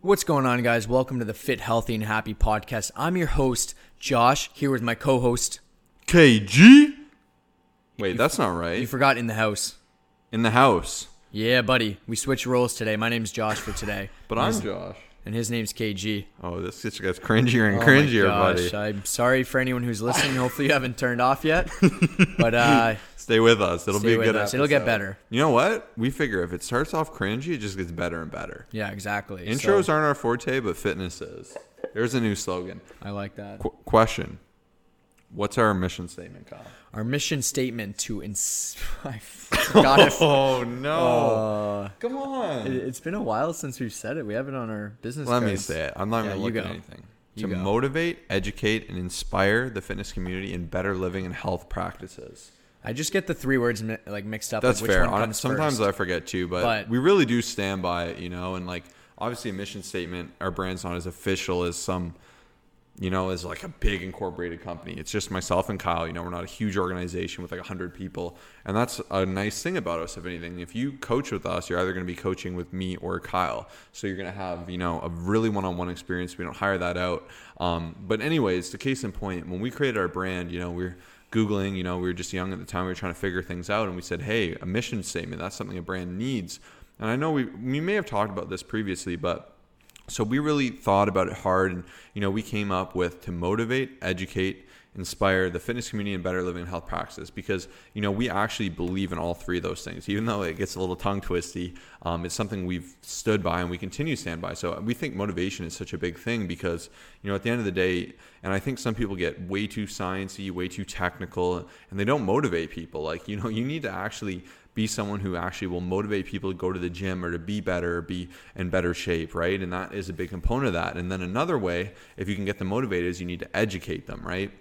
What's going on, guys? Welcome to the Fit, Healthy, and Happy podcast. I'm your host, Josh, here with my co host. KG? Wait, that's not right. You forgot in the house. In the house. Yeah, buddy. We switched roles today. My name's Josh for today. But I'm Josh. And his name's KG. Oh, this just gets cringier and Oh cringier, gosh, buddy. I'm sorry for anyone who's listening. Hopefully, you haven't turned off yet. But uh, Stay with us. It'll be a good us. It'll get better. You know what? We figure if it starts off cringy, it just gets better and better. yeah, exactly. Intros So, aren't our forte, but fitness is. There's a new slogan. I like that. Qu- question. What's our mission statement, Kyle? Our mission statement to inspire. I forgot if. Oh, no. Uh, Come on. it- it's been a while since we've said it. We have it on our business. Let me say it. I'm not Yeah, going to you look at anything. You to go. motivate, educate, and inspire the fitness community in better living and health practices. I just get the three words mi- like mixed up. That's like which fair. One comes Sometimes first. I forget too, but, But- we really do stand by it, you know. And like, obviously, a mission statement. Our brand's not as official as some, you know, as like a big incorporated company. It's just myself and Kyle. You know, we're not a huge organization with like hundred people, and that's a nice thing about us. If anything, if you coach with us, you're either going to be coaching with me or Kyle. So you're going to have you know a really one-on-one experience. We don't hire that out. Um, but anyways, the case in point, when we created our brand, you know, we're Googling, you know, we were just young at the time. We were trying to figure things out, and we said, hey, a mission statement, that's something a brand needs. And I know we, we may have talked about this previously, but so we really thought about it hard. And, you know, we came up with to motivate, educate, inspire the fitness community and better living and health practices because, you know, we actually believe in all three of those things. Even though it gets a little tongue twisty, um, it's something we've stood by and we continue to stand by. So we think motivation is such a big thing because, you know, at the end of the day, and I think some people get way too sciencey, way too technical, and they don't motivate people. Like, you know, you need to actually be someone who actually will motivate people to go to the gym or to be better be in better shape, right? And that is a big component of that. And then another way, if you can get them motivated, is you need to educate them, right?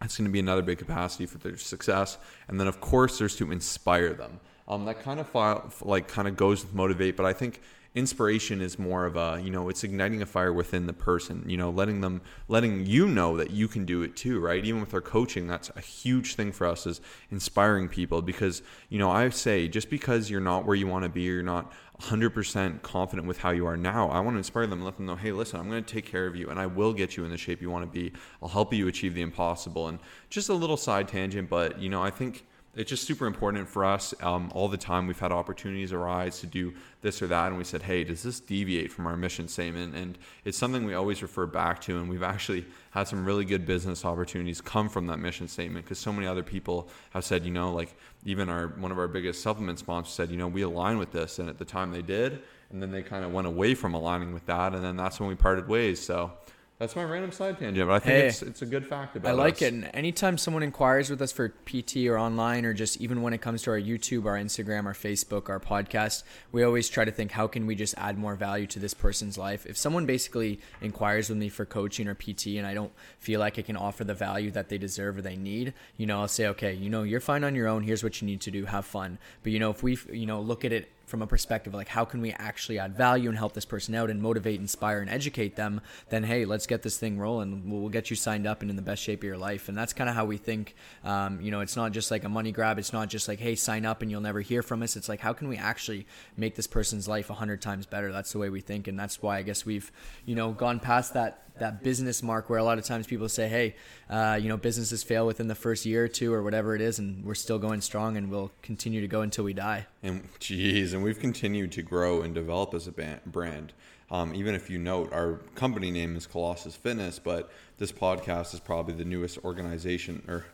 That's going to be another big capacity for their success. And then, of course, there's to inspire them. Um, that kind of file, like kind of goes with motivate, but I think inspiration is more of a you know it's igniting a fire within the person you know letting them letting you know that you can do it too right? Even with our coaching that's a huge thing for us is inspiring people because you know i say just because you're not where you want to be or you're not 100% confident with how you are now i want to inspire them and let them know hey listen i'm going to take care of you and i will get you in the shape you want to be. I'll help you achieve the impossible. And just a little side tangent but you know i think it's just super important for us. Um, all the time, we've had opportunities arise to do this or that, and we said, "Hey, does this deviate from our mission statement?" And it's something we always refer back to, and we've actually had some really good business opportunities come from that mission statement because so many other people have said, you know, like even our one of our biggest supplement sponsors said, you know, we align with this, and at the time they did, and then they kind of went away from aligning with that, and then that's when we parted ways. So. That's my random side tangent, but I think Hey. it's it's a good fact about I like us. it. And anytime someone inquires with us for PT or online, or just even when it comes to our YouTube, our Instagram, our Facebook, our podcast, we always try to think how can we just add more value to this person's life. If someone basically inquires with me for coaching or PT, and I don't feel like I can offer the value that they deserve or they need, you know, I'll say, okay, you know, you're fine on your own. Here's what you need to do. Have fun. But you know, if we, you know, look at it from a perspective like how can we actually add value and help this person out and motivate inspire and educate them then hey let's get this thing rolling. We'll, get you signed up and in the best shape of your life. And that's kind of how we think um, you know it's not just like a money grab. It's not just like hey sign up and you'll never hear from us. It's like how can we actually make this person's life 100 times better? That's the way we think. And that's why i guess we've you know gone past that that business mark where a lot of times people say, hey, uh, you know, businesses fail within the first year or two or whatever it is, and we're still going strong and we'll continue to go until we die. And geez, and we've continued to grow and develop as a brand. Um, even if you note, our company name is Colossus Fitness, but this podcast is probably the newest organization, or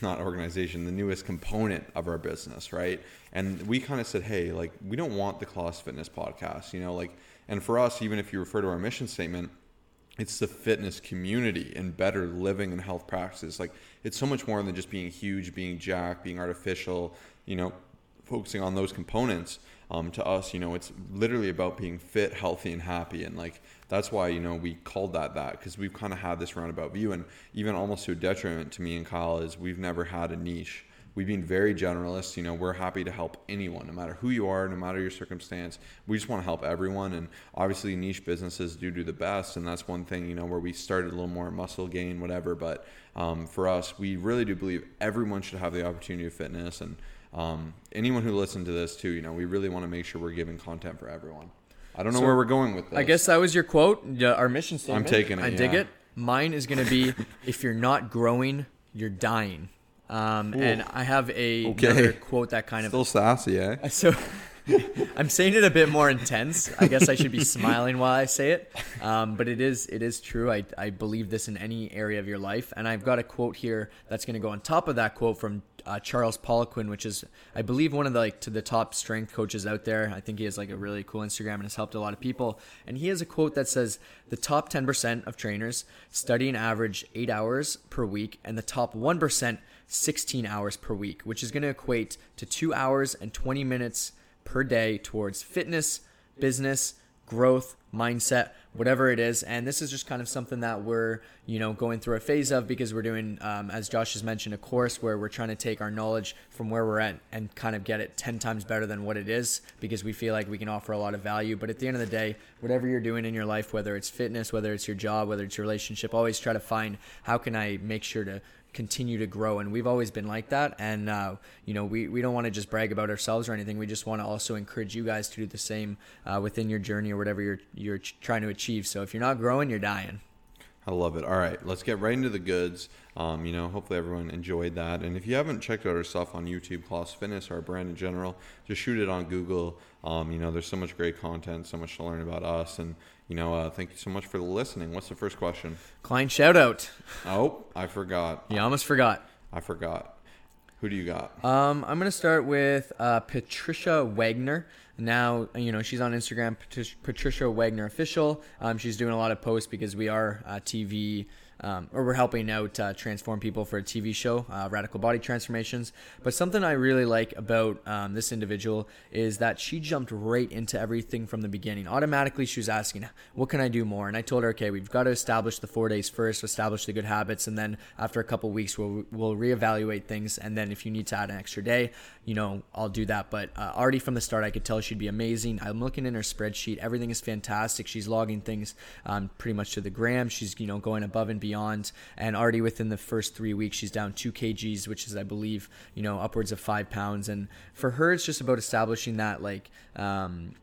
not organization, the newest component of our business, right? And we kind of said, hey, like, we don't want the Colossus Fitness podcast, you know, like, and for us, even if you refer to our mission statement, it's the fitness community and better living and health practices. Like it's so much more than just being huge, being jacked, being artificial, you know, focusing on those components. Um, to us, you know, it's literally about being fit, healthy, and happy. And like that's why you know we called that that because we've kind of had this roundabout view, and even almost to a detriment to me and Kyle is we've never had a niche. We've been very generalist. You know, we're happy to help anyone, no matter who you are, no matter your circumstance. We just want to help everyone. And obviously, niche businesses do do the best. And that's one thing, you know, where we started a little more muscle gain, whatever. But um, for us, we really do believe everyone should have the opportunity of fitness. And um, anyone who listens to this, too, you know, we really want to make sure we're giving content for everyone. I don't know So, where we're going with this. I guess that was your quote, our mission statement. I'm taking it, I dig it. Mine is going to be if you're not growing, you're dying. Um, and I have a Okay. another quote that kind of still sassy, eh? so I'm saying it a bit more intense. I guess I should be smiling while I say it, um, but it is it is true. I, I believe this in any area of your life, and I've got a quote here that's going to go on top of that quote from uh, Charles Poliquin, which is I believe one of the like to the top strength coaches out there. I think he has like a really cool Instagram and has helped a lot of people. And he has a quote that says the top 10% of trainers study an average eight hours per week, and the top one percent 16 hours per week, which is going to equate to two hours and 20 minutes per day towards fitness, business, growth, mindset, whatever it is. And this is just kind of something that we're, you know, going through a phase of because we're doing, um, as Josh has mentioned, a course where we're trying to take our knowledge from where we're at and kind of get it 10 times better than what it is because we feel like we can offer a lot of value. But at the end of the day, whatever you're doing in your life, whether it's fitness, whether it's your job, whether it's your relationship, always try to find how can I make sure to continue to grow and we've always been like that and uh, you know we, we don't want to just brag about ourselves or anything we just want to also encourage you guys to do the same uh, within your journey or whatever you're you're trying to achieve so if you're not growing you're dying I love it. All right, let's get right into the goods. Um, you know, hopefully everyone enjoyed that. And if you haven't checked out our stuff on YouTube, Colossus Fitness, our brand in general, just shoot it on Google. Um, you know, there's so much great content, so much to learn about us. And, you know, uh, thank you so much for listening. What's the first question? client shout out Oh, I forgot. you almost forgot I forgot. Who do you got? Um, I'm gonna start with uh, Patricia Wagner. Now, you know she's on Instagram, Patricia Wagner official. Um, she's doing a lot of posts because we are uh, TV, um, or we're helping out uh, transform people for a TV show, uh, Radical Body Transformations. But something I really like about um, this individual is that she jumped right into everything from the beginning. Automatically, she was asking, "What can I do more?" And I told her, "Okay, we've got to establish the four days first, establish the good habits, and then after a couple weeks, we'll we'll reevaluate things. And then if you need to add an extra day, you know, I'll do that." But uh, already from the start, I could tell she'd be amazing. I'm looking in her spreadsheet; everything is fantastic. She's logging things um, pretty much to the gram. She's you know going above and beyond, and already within the first three weeks, she's down two kgs, which is I believe you know upwards of five pounds. And for her, it's just about establishing that like. Um,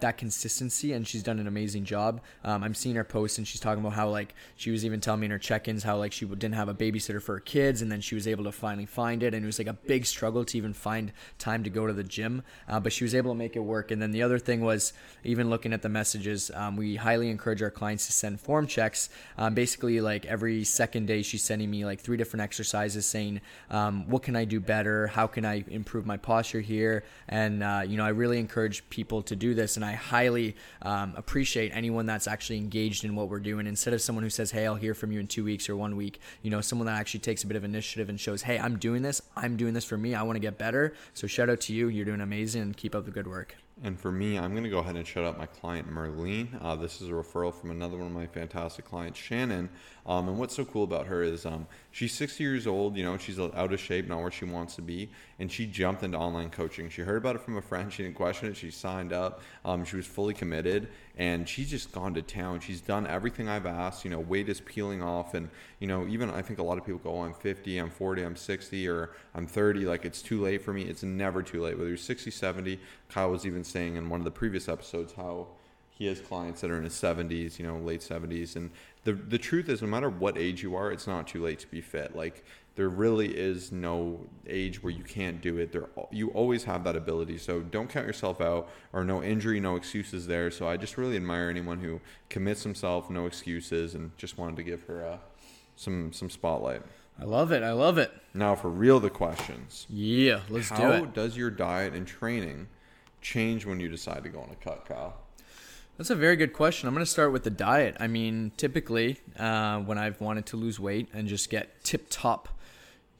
that consistency and she's done an amazing job. Um, i'm seeing her posts and she's talking about how like she was even telling me in her check-ins how like she didn't have a babysitter for her kids and then she was able to finally find it and it was like a big struggle to even find time to go to the gym. Uh, but she was able to make it work. And then the other thing was even looking at the messages um, we highly encourage our clients to send form checks. Um, basically like every second day she's sending me like three different exercises saying um, what can i do better? How can i improve my posture here? And uh, you know i really encourage people to do this and i highly um, appreciate anyone that's actually engaged in what we're doing. Instead of someone who says hey i'll hear from you in two weeks or one week you know someone that actually takes a bit of initiative and shows hey i'm doing this. I'm doing this for me. I want to get better. So shout out to you. You're doing amazing keep up the good work And for me, I'm going to go ahead and shout out my client, Merlene. Uh, this is a referral from another one of my fantastic clients, Shannon. Um, and what's so cool about her is um, she's 60 years old, you know, she's out of shape, not where she wants to be. And she jumped into online coaching. She heard about it from a friend. She didn't question it. She signed up. Um, she was fully committed. And she's just gone to town. She's done everything I've asked. You know, weight is peeling off. And, you know, even I think a lot of people go, oh, I'm 50, I'm 40, I'm 60, or I'm 30. Like, it's too late for me. It's never too late. Whether you're 60, 70, Kyle was even saying in one of the previous episodes how he has clients that are in his 70s, you know, late 70s. And the, the truth is, no matter what age you are, it's not too late to be fit. Like, there really is no age where you can't do it. There, you always have that ability. So don't count yourself out, or no injury, no excuses there. So I just really admire anyone who commits himself, no excuses, and just wanted to give her uh, some some spotlight. i love it i love it Now, for real, the questions. yeah let's do it. How does your diet and training change when you decide to go on a cut, Kyle? That's a very good question. I'm going to start with the diet. I mean, typically, uh, when I've wanted to lose weight and just get tip top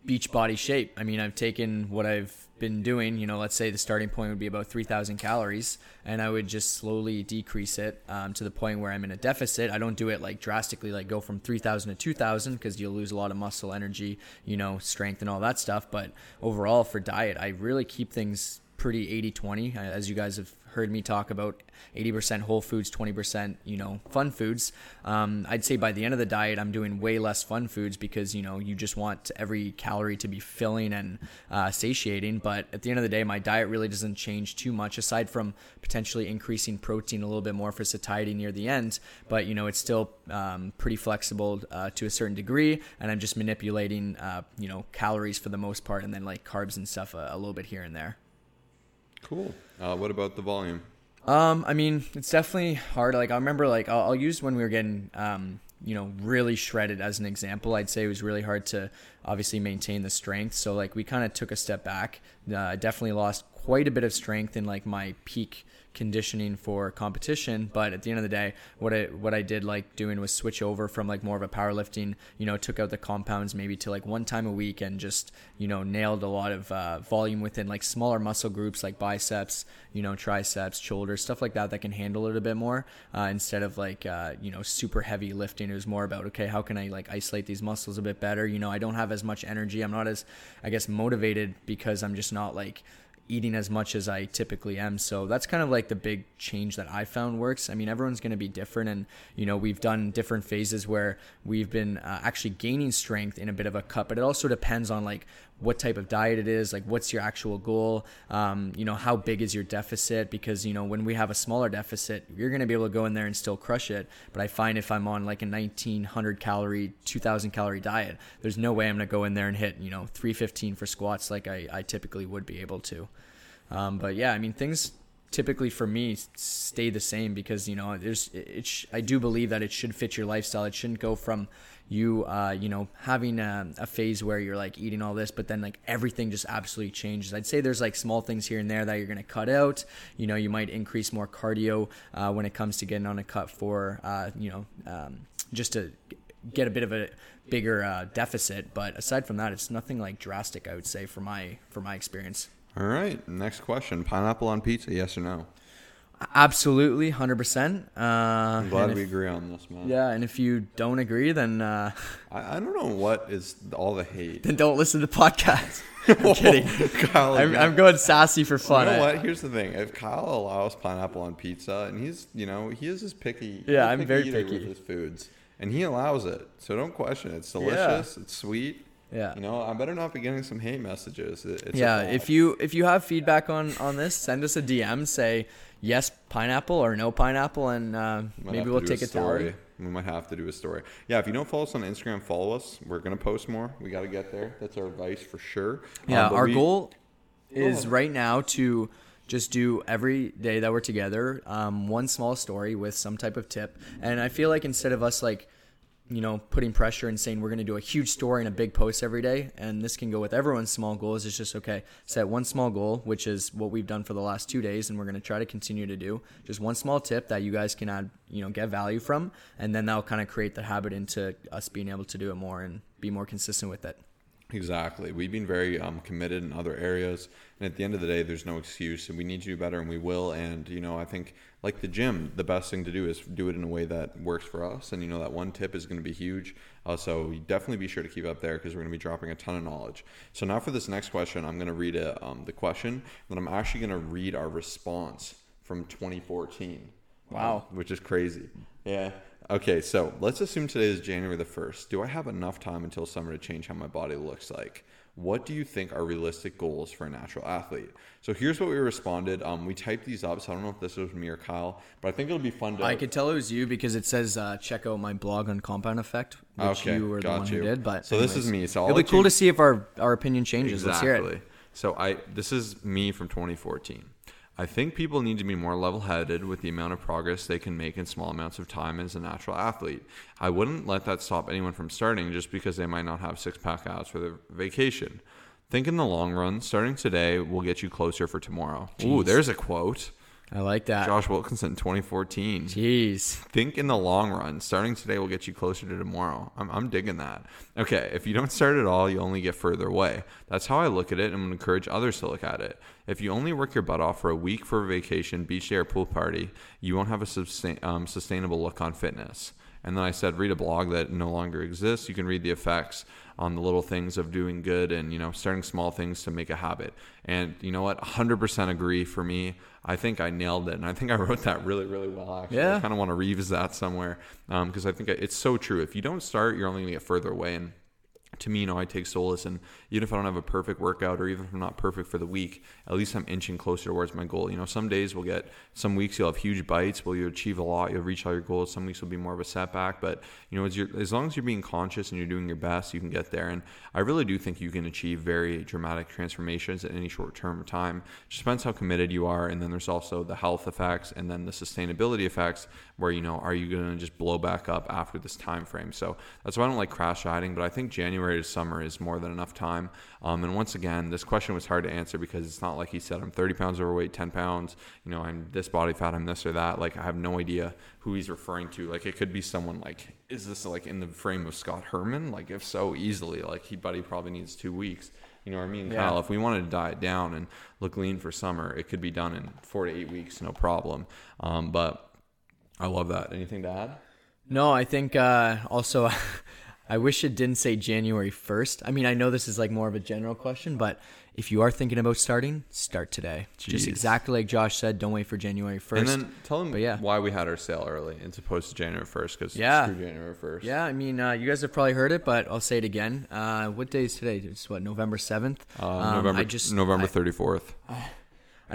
beach body shape, I mean, I've taken what I've been doing. You know, let's say the starting point would be about 3,000 calories, and I would just slowly decrease it um, to the point where I'm in a deficit. I don't do it like drastically, like go from 3,000 to 2,000 because you'll lose a lot of muscle, energy, you know, strength, and all that stuff. But overall, for diet, I really keep things pretty 80-20 uh, as you guys have heard me talk about 80% whole foods 20% you know fun foods. Um, i'd say by the end of the diet i'm doing way less fun foods because you know you just want every calorie to be filling and uh, satiating. But at the end of the day my diet really doesn't change too much aside from potentially increasing protein a little bit more for satiety near the end. But you know it's still um, pretty flexible uh, to a certain degree. And i'm just manipulating uh, you know calories for the most part and then like carbs and stuff a, a little bit here and there Cool. Uh, what about the volume? Um, I mean, it's definitely hard. Like I remember, like I'll, I'll use when we were getting, um, you know, really shredded as an example. I'd say it was really hard to obviously maintain the strength. So like we kind of took a step back. Uh, definitely lost quite a bit of strength in like my peak conditioning for competition. But at the end of the day, what I what I did like doing was switch over from like more of a powerlifting. You know, took out the compounds maybe to like one time a week and just you know nailed a lot of uh, volume within like smaller muscle groups like biceps, you know, triceps, shoulders, stuff like that that can handle it a bit more uh, instead of like uh, you know super heavy lifting. It was more about okay, how can I like isolate these muscles a bit better? You know, I don't have as much energy. I'm not as I guess motivated because I'm just not like eating as much as I typically am. So that's kind of like the big change that I found works. I mean, everyone's going to be different. And, you know, we've done different phases where we've been uh, actually gaining strength in a bit of a cut, but it also depends on like what type of diet it is, like what's your actual goal, um, you know, how big is your deficit? Because, you know, when we have a smaller deficit, you're going to be able to go in there and still crush it. But I find if I'm on like a 1900 calorie, 2000 calorie diet, there's no way I'm going to go in there and hit, you know, 315 for squats like I, I typically would be able to. Um, but yeah, I mean, things typically for me stay the same because you know there's it, sh- I do believe that it should fit your lifestyle. It shouldn't go from you uh, you know having a, a, phase where you're like eating all this, but then like everything just absolutely changes. I'd say there's like small things here and there that you're gonna cut out. You know, you might increase more cardio uh, when it comes to getting on a cut for uh, you know um, just to get a bit of a bigger uh, deficit. But aside from that, it's nothing like drastic. I would say for my for my experience. All right. Next question: Pineapple on pizza? Yes or no? Absolutely, hundred percent. Uh, I'm glad we agree on this, man. Yeah, and if you don't agree, then uh, I, I don't know what is all the hate. then don't listen to the podcast. I'm kidding. Kyle, I'm, I'm going sassy for fun. You know what? Here's the thing: if Kyle allows pineapple on pizza, and he's, you know, he is his picky. Yeah, I'm picky very picky. with his foods, and he allows it. So don't question it. It's delicious. It's sweet. Yeah. You know, I better not be getting some hate messages. It's yeah, if you if you have feedback on on this, send us a DM. Say yes, pineapple or no pineapple, and uh, maybe we'll take a story. tally. We might have to do a story. Yeah, if you don't follow us on Instagram, follow us. We're gonna post more. We got to get there. That's our advice for sure. Yeah, Um, our we- goal is right now to just do every day that we're together um, one small story with some type of tip. And I feel like instead of us like you know putting pressure and saying we're going to do a huge story and a big post every day, and this can go with everyone's small goals. It's just okay, set one small goal, which is what we've done for the last two days, and we're going to try to continue to do. Just one small tip that you guys can add, you know, get value from, and then that'll kind of create the habit into us being able to do it more and be more consistent with it. Exactly. We've been very um, committed in other areas, and at the end of the day, there's no excuse, and we need to do better, and we will. And you know, I think like the gym, the best thing to do is do it in a way that works for us. And you know, that one tip is going to be huge. Uh, so definitely be sure to keep up there because we're going to be dropping a ton of knowledge. So now for this next question, I'm going to read a, um, the question, then I'm actually going to read our response from 2014. Wow. Um, which is crazy. Yeah. Okay, so let's assume today is January the 1st. Do I have enough time until summer to change how my body looks like? What do you think are realistic goals for a natural athlete? So here's what we responded. Um, we typed these up, so I don't know if this was me or Kyle, but I think it'll be fun to. I could tell it was you because it says uh, check out my blog on Compound Effect, which Okay, you were the one you. who did. But So this is me, so I'll it'll be cool you- to see if our our opinion changes. Let's hear it. So I this is me from 2014. I think people need to be more level-headed with the amount of progress they can make in small amounts of time as a natural athlete. I wouldn't let that stop anyone from starting just because they might not have six-pack abs for their vacation. Think in the long run, starting today will get you closer for tomorrow. Ooh, there's a quote. I like that. Josh Wilkinson, 2014 Jeez. think in the long run. Starting today will get you closer to tomorrow. I'm, I'm digging that. Okay, if you don't start at all, you only get further away. That's how I look at it and gonna encourage others to look at it. If you only work your butt off for a week for a vacation, beach day, or pool party, you won't have a sustain, um, sustainable look on fitness. And then I said, read a blog that no longer exists. You can read the effects on the little things of doing good and, you know, starting small things to make a habit. And you know what? 100% agree for me. I think I nailed it. And I think I wrote that really, really well, actually. Yeah. I kind of want to revisit that somewhere because um, I think it's so true. If you don't start, you're only going to get further away. And to me, you know, I take solace and even if I don't have a perfect workout or even if I'm not perfect for the week, at least I'm inching closer towards my goal. You know, some days we'll get, some weeks you'll have huge bites, will you achieve a lot, you'll reach all your goals. Some weeks will be more of a setback, but you know, as, as long as you're being conscious and you're doing your best, you can get there. And I really do think you can achieve very dramatic transformations in any short term of time. It just depends how committed you are. And then there's also the health effects and then the sustainability effects where, you know, are you going to just blow back up after this time frame? So that's why I don't like crash dieting, but I think January to summer is more than enough time. Um, and once again, this question was hard to answer because it's not like he said, I'm 30 pounds overweight, 10 pounds, you know, I'm this body fat, I'm this or that. Like, I have no idea who he's referring to. Like, it could be someone like, is this like in the frame of Scott Herman? Like, if so, easily, like, he, he probably needs two weeks. You know what I mean, Yeah. Kyle? If we wanted to diet down and look lean for summer, it could be done in four to eight weeks, no problem. Um, but I love that. Anything to add? No, I think uh, also I wish it didn't say January 1st. I mean, I know this is like more of a general question, but if you are thinking about starting, start today. Just exactly like Josh said, don't wait for January 1st. And then tell them But yeah. why we had our sale early as opposed to January 1st because Yeah. screw January 1st. yeah, I mean, uh, you guys have probably heard it, but I'll say it again. Uh, what day is today? It's what, November 7th? Uh, Um, November I just, November I- 34th. I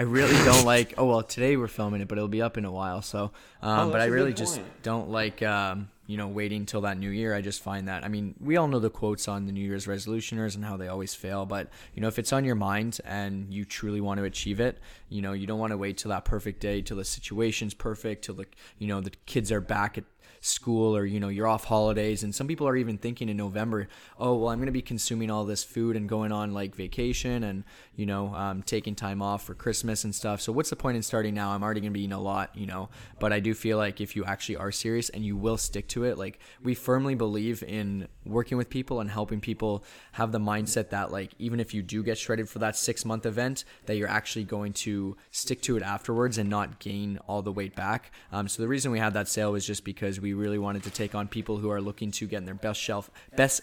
really don't like. Oh well, today we're filming it, but it'll be up in a while. So, um, Oh, but I really just don't like, um, you know, waiting till that new year. I just find that. I mean, we all know the quotes on the New Year's resolutioners and how they always fail. But you know, if it's on your mind and you truly want to achieve it, you know, you don't want to wait till that perfect day, till the situation's perfect, till the you know the kids are back at school or you know you're off holidays and some people are even thinking in november oh well i'm going to be consuming all this food and going on like vacation and you know um, taking time off for christmas and stuff. So what's the point in starting now? I'm already going to be eating a lot you know? But i do feel like if you actually are serious and you will stick to it like we firmly believe in working with people and helping people have the mindset that like even if you do get shredded for that six month event that you're actually going to stick to it afterwards and not gain all the weight back. Um, so the reason we had that sale was just because we really wanted to take on people who are looking to get in their best shelf best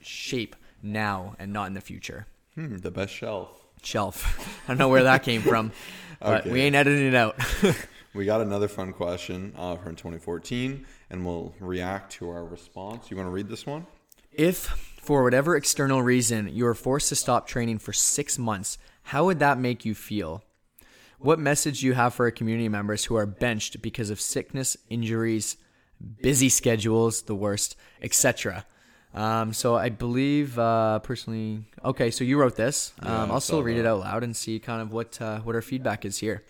shape now and not in the future Hmm, the best shelf. shelf i don't know where that came from but Okay. we ain't editing it out We got another fun question uh, from 2014, and we'll react to our response. You want to read this one? If, for whatever external reason, you are forced to stop training for six months, how would that make you feel? What message do you have for our community members who are benched because of sickness, injuries, busy schedules, the worst, etc.? Um, so I believe uh, personally. Okay, so you wrote this. Um, I I'll still read it out loud and see kind of what uh, what our feedback is here.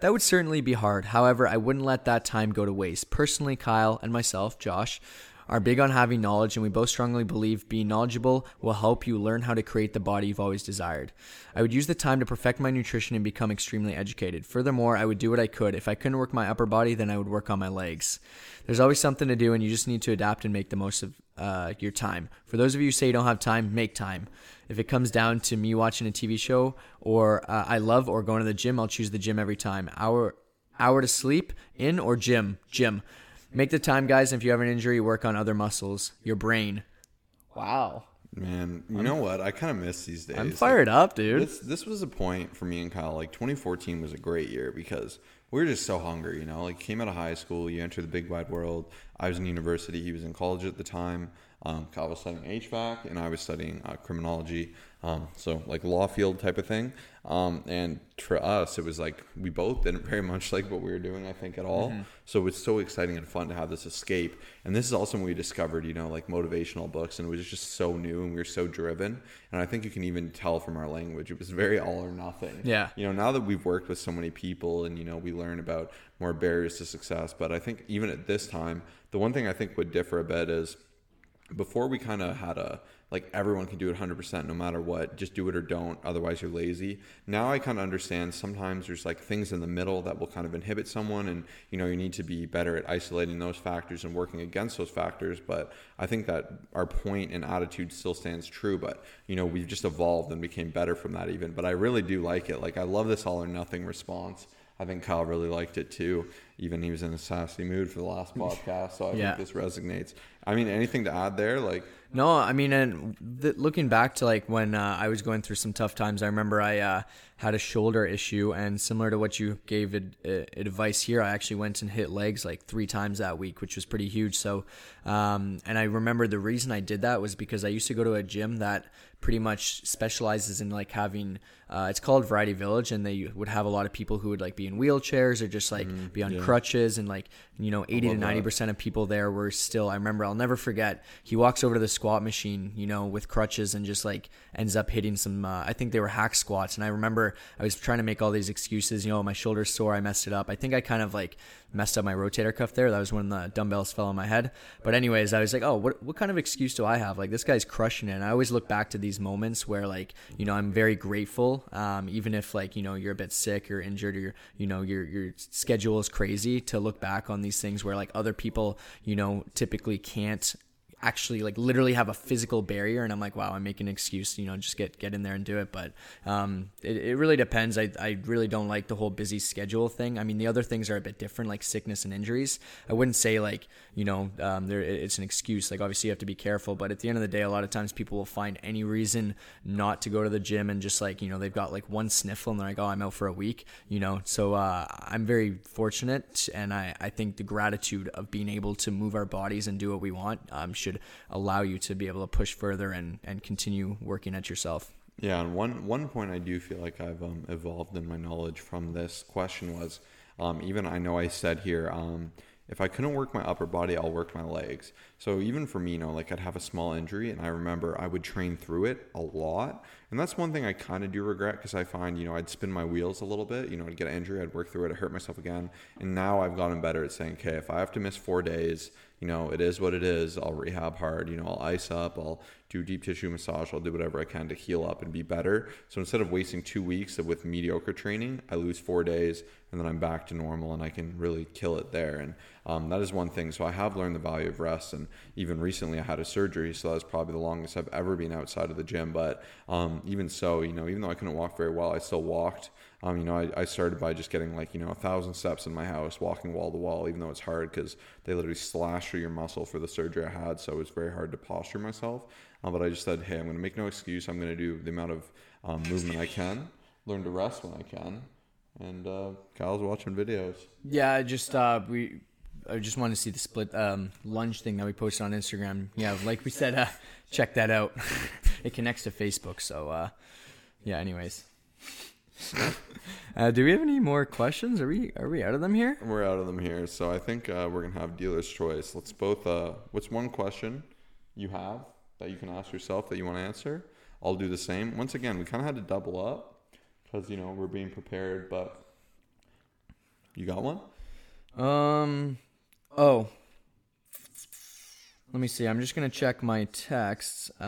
That would certainly be hard. However, I wouldn't let that time go to waste. Personally, Kyle and myself, Josh, are big on having knowledge, and we both strongly believe being knowledgeable will help you learn how to create the body you've always desired. I would use the time to perfect my nutrition and become extremely educated. Furthermore, I would do what I could. If I couldn't work my upper body, then I would work on my legs. There's always something to do, and you just need to adapt and make the most of uh, your time. For those of you who say you don't have time, make time. If it comes down to me watching a TV show or uh, I love or going to the gym, I'll choose the gym every time. Hour hour to sleep in or gym, gym. Make the time, guys. And if you have an injury, work on other muscles, your brain. Wow, Man, you know what? I kind of miss these days. I'm Like, fired up, dude. This this was a point for me and Kyle. Like 2014 was a great year because we were just so hungry. You know, like came out of high school, you enter the big wide world. I was in university. He was in college at the time. Um, Kyle was studying HVAC, and I was studying uh, criminology. Um, so like law field type of thing. Um, and for us, it was like we both didn't very much like what we were doing. I think at all. So it was so exciting and fun to have this escape. And this is also when we discovered, you know, like motivational books, and it was just so new, and we were so driven. And I think you can even tell from our language, it was very all or nothing Yeah. you know now that we've worked with so many people and you know we learn about more barriers to success but i think even at this time the one thing i think would differ a bit is before we kind of had a like everyone can do it 100% no matter what just do it or don't otherwise you're lazy now i kind of understand sometimes there's like things in the middle that will kind of inhibit someone and you know you need to be better at isolating those factors and working against those factors but i think that our point and attitude still stands true but you know we've just evolved and became better from that even but i really do like it like i love this all or nothing response I think Kyle really liked it too. even he was in a sassy mood for the last podcast. So I Yeah. think this resonates. I mean, anything to add there? Like, No, I mean, and th- looking back to like when uh, I was going through some tough times, I remember I uh, had a shoulder issue, and similar to what you gave ad- uh, advice here, I actually went and hit legs like three times that week, which was pretty huge. So, um, and I remember the reason I did that was because I used to go to a gym that pretty much specializes in like having uh, it's called Variety Village, and they would have a lot of people who would like be in wheelchairs or just like be on crutches, and like you know, eighty to ninety percent of people there were still. I remember, I'll never forget. He walks over to the squat machine, you know, with crutches, and just like ends up hitting some. Uh, I think they were hack squats, and I remember I was trying to make all these excuses. You know, my shoulder's sore, I messed it up. I think I kind of like messed up my rotator cuff there. That was when the dumbbells fell on my head. But anyways, I was like, oh, what what kind of excuse do I have? Like this guy's crushing it. And I always look back to these moments where like you know I'm very grateful, um, even if like you know you're a bit sick or injured or you know your your schedule is crazy. To look back on these things where like other people you know typically can't actually like literally have a physical barrier and i'm like wow i'm making an excuse you know just get get in there and do it. But um it, it really depends. I, I really don't like the whole busy schedule thing. I mean the other things are a bit different like sickness and injuries. I wouldn't say like you know um there it's an excuse. Like obviously you have to be careful but at the end of the day a lot of times people will find any reason not to go to the gym and just like you know they've got like one sniffle and they're like oh i'm out for a week you know? So uh i'm very fortunate and i i think the gratitude of being able to move our bodies and do what we want um should allow you to be able to push further and and continue working at yourself. Yeah, and one one point I do feel like I've um, evolved in my knowledge from this question was, um, even I know I said here, um, if I couldn't work my upper body, I'll work my legs. So even for me, you know, like I'd have a small injury, and I remember I would train through it a lot, and that's one thing I kind of do regret because I find, you know, I'd spin my wheels a little bit, you know, I'd get an injury, I'd work through it, I'd hurt myself again, and now I've gotten better at saying, okay, if I have to miss four days you know, it is what it is. I'll rehab hard. You know, I'll ice up. I'll do deep tissue massage. I'll do whatever I can to heal up and be better. So instead of wasting two weeks with mediocre training, I lose four days and then I'm back to normal and I can really kill it there. And um, that is one thing. So I have learned the value of rest. And even recently, I had a surgery. So that was probably the longest I've ever been outside of the gym. But um, even so, you know, even though I couldn't walk very well, I still walked. Um, you know, I, I started by just getting like, you know, a thousand steps in my house, walking wall to wall, even though it's hard because they literally slash through your muscle for the surgery I had. So it was very hard to posture myself. Um, but I just said, hey, I'm going to make no excuse. I'm going to do the amount of um, movement I can, learn to rest when I can. And uh, Kyle's watching videos. Yeah, I just uh, we I just wanted to see the split um, lunge thing that we posted on Instagram. Yeah, like we said, uh, check that out. it connects to Facebook, so uh, yeah. Anyways, uh, do we have any more questions? Are we are we out of them here? We're out of them here. So I think uh, we're going to have dealer's choice. Let's both, uh, what's one question you have that you can ask yourself that you want to answer? I'll do the same. Once again, we kind of had to double up because, you know, we're being prepared, but you got one? Um. Oh. Let me see. I'm just gonna check my texts. Uh,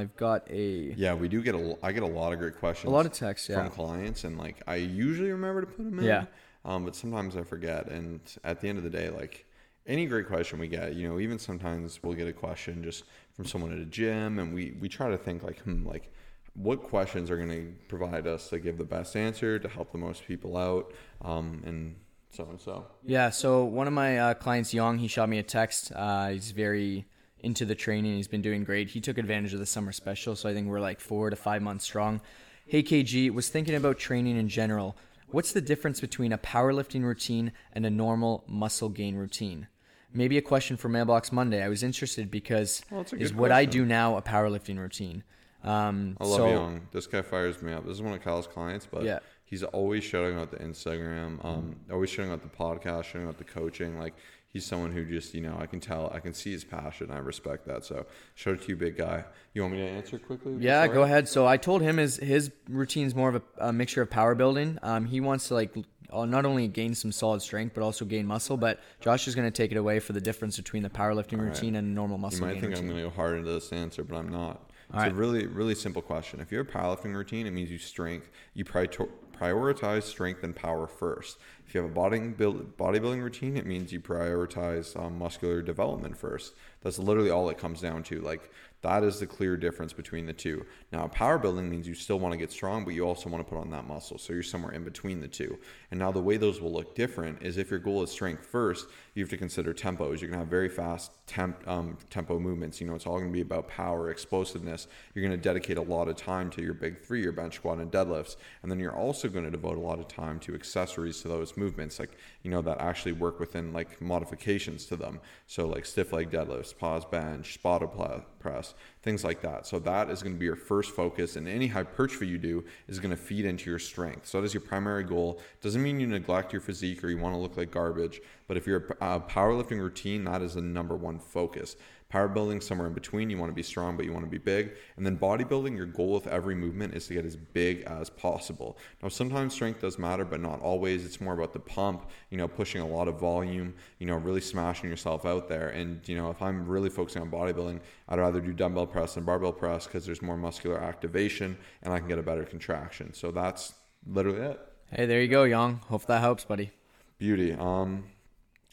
I've got a Yeah, we do get a, I get a lot of great questions. a lot of texts. Yeah. from clients and like I usually remember to put them in. Yeah. Um, but sometimes I forget. And at the end of the day, like any great question we get, you know, even sometimes we'll get a question just from someone at a gym, and we we try to think like, hmm, like what questions are going to provide us to give the best answer to help the most people out, um, and so and so. Yeah, so one of my uh, clients, Young, he shot me a text. Uh, he's very into the training. He's been doing great. He took advantage of the summer special, so I think we're like four to five months strong. Hey KG, was thinking about training in general. What's the difference between a powerlifting routine and a normal muscle gain routine? Maybe a question for Mailbox Monday. I was interested because Well, is good what I do now a powerlifting routine. Um, I love so, Young. This guy fires me up. This is one of Kyle's clients, but Yeah. he's always shouting out the Instagram, um, always shouting out the podcast, shouting out the coaching. Like he's someone who just, you know, I can tell, I can see his passion. I respect that. So shout out to you, big guy. You want me to answer quickly? Yeah, Sorry? go ahead. So I told him his his routine's more of a, a mixture of power building. Um, he wants to like not only gain some solid strength but also gain muscle. But Josh is going to take it away for the difference between the powerlifting routine and normal You muscle might think routine. I'm going to go hard into this answer, but I'm not. It's All a really, really simple question. If you have a powerlifting routine, it means you strength. You pri- prioritize strength and power first. If you have a body build, bodybuilding routine, it means you prioritize um, muscular development first. That's literally all it comes down to. Like that is the clear difference between the two. Now, power building means you still want to get strong, but you also want to put on that muscle. So you're somewhere in between the two. And now the way those will look different is if your goal is strength first, you have to consider tempos. You're going to have very fast temp, um, tempo movements. You know, it's all going to be about power, explosiveness. You're going to dedicate a lot of time to your big three, your bench squat and deadlifts. And then you're also going to devote a lot of time to accessories to those movements, like, you know, that actually work within like modifications to them. So like stiff leg deadlifts, pause bench, Spoto press, things like that. So that is going to be your first focus, and any hypertrophy you do is going to feed into your strength. So that is your primary goal. Doesn't mean you neglect your physique or you want to look like garbage, but if you're a powerlifting routine, that is the number one focus. Power building, somewhere in between. You want to be strong, but you want to be big. And then bodybuilding, your goal with every movement is to get as big as possible. Now, sometimes strength does matter, but not always. It's more about the pump, you know, pushing a lot of volume, you know, really smashing yourself out there. And, you know, if I'm really focusing on bodybuilding, I'd rather do dumbbell press than barbell press because there's more muscular activation and I can get a better contraction. So that's literally it. Hey, there you go, Young. Hope that helps, buddy. Beauty. Um,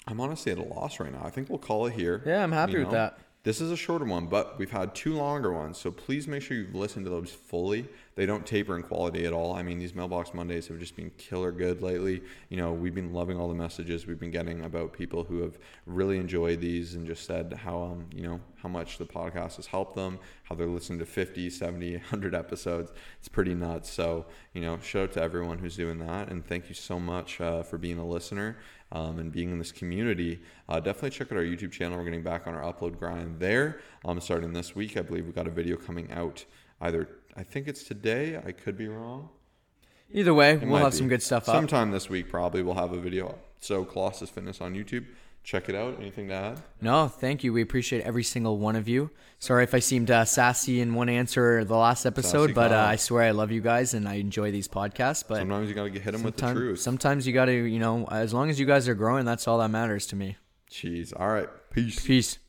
I'm honestly at a loss right now. I think we'll call it here. Yeah, I'm happy you know? with that. This is a shorter one, but we've had two longer ones. So please make sure you've listened to those fully. They don't taper in quality at all. I mean, these mailbox Mondays have just been killer good lately. You know, we've been loving all the messages we've been getting about people who have really enjoyed these and just said how, um, you know, how much the podcast has helped them, how they're listening to 50, 70, 100 episodes. It's pretty nuts. So, you know, shout out to everyone who's doing that. And thank you so much uh, for being a listener um, and being in this community, uh, definitely check out our YouTube channel. We're getting back on our upload grind there. Um, starting this week, I believe we've got a video coming out either, I think it's today. I could be wrong. Either way, it we'll have be. some good stuff up. Sometime this week, probably, we'll have a video up. So, Colossus Fitness on YouTube check it out. Anything to add? No, thank you. We appreciate every single one of you. Sorry if I seemed uh, sassy in one answer the last episode, sassy but uh, I swear I love you guys and I enjoy these podcasts. But sometimes you got to get hit them with the truth. Sometimes you got to, you know, as long as you guys are growing, that's all that matters to me. Jeez. All right. Peace. Peace.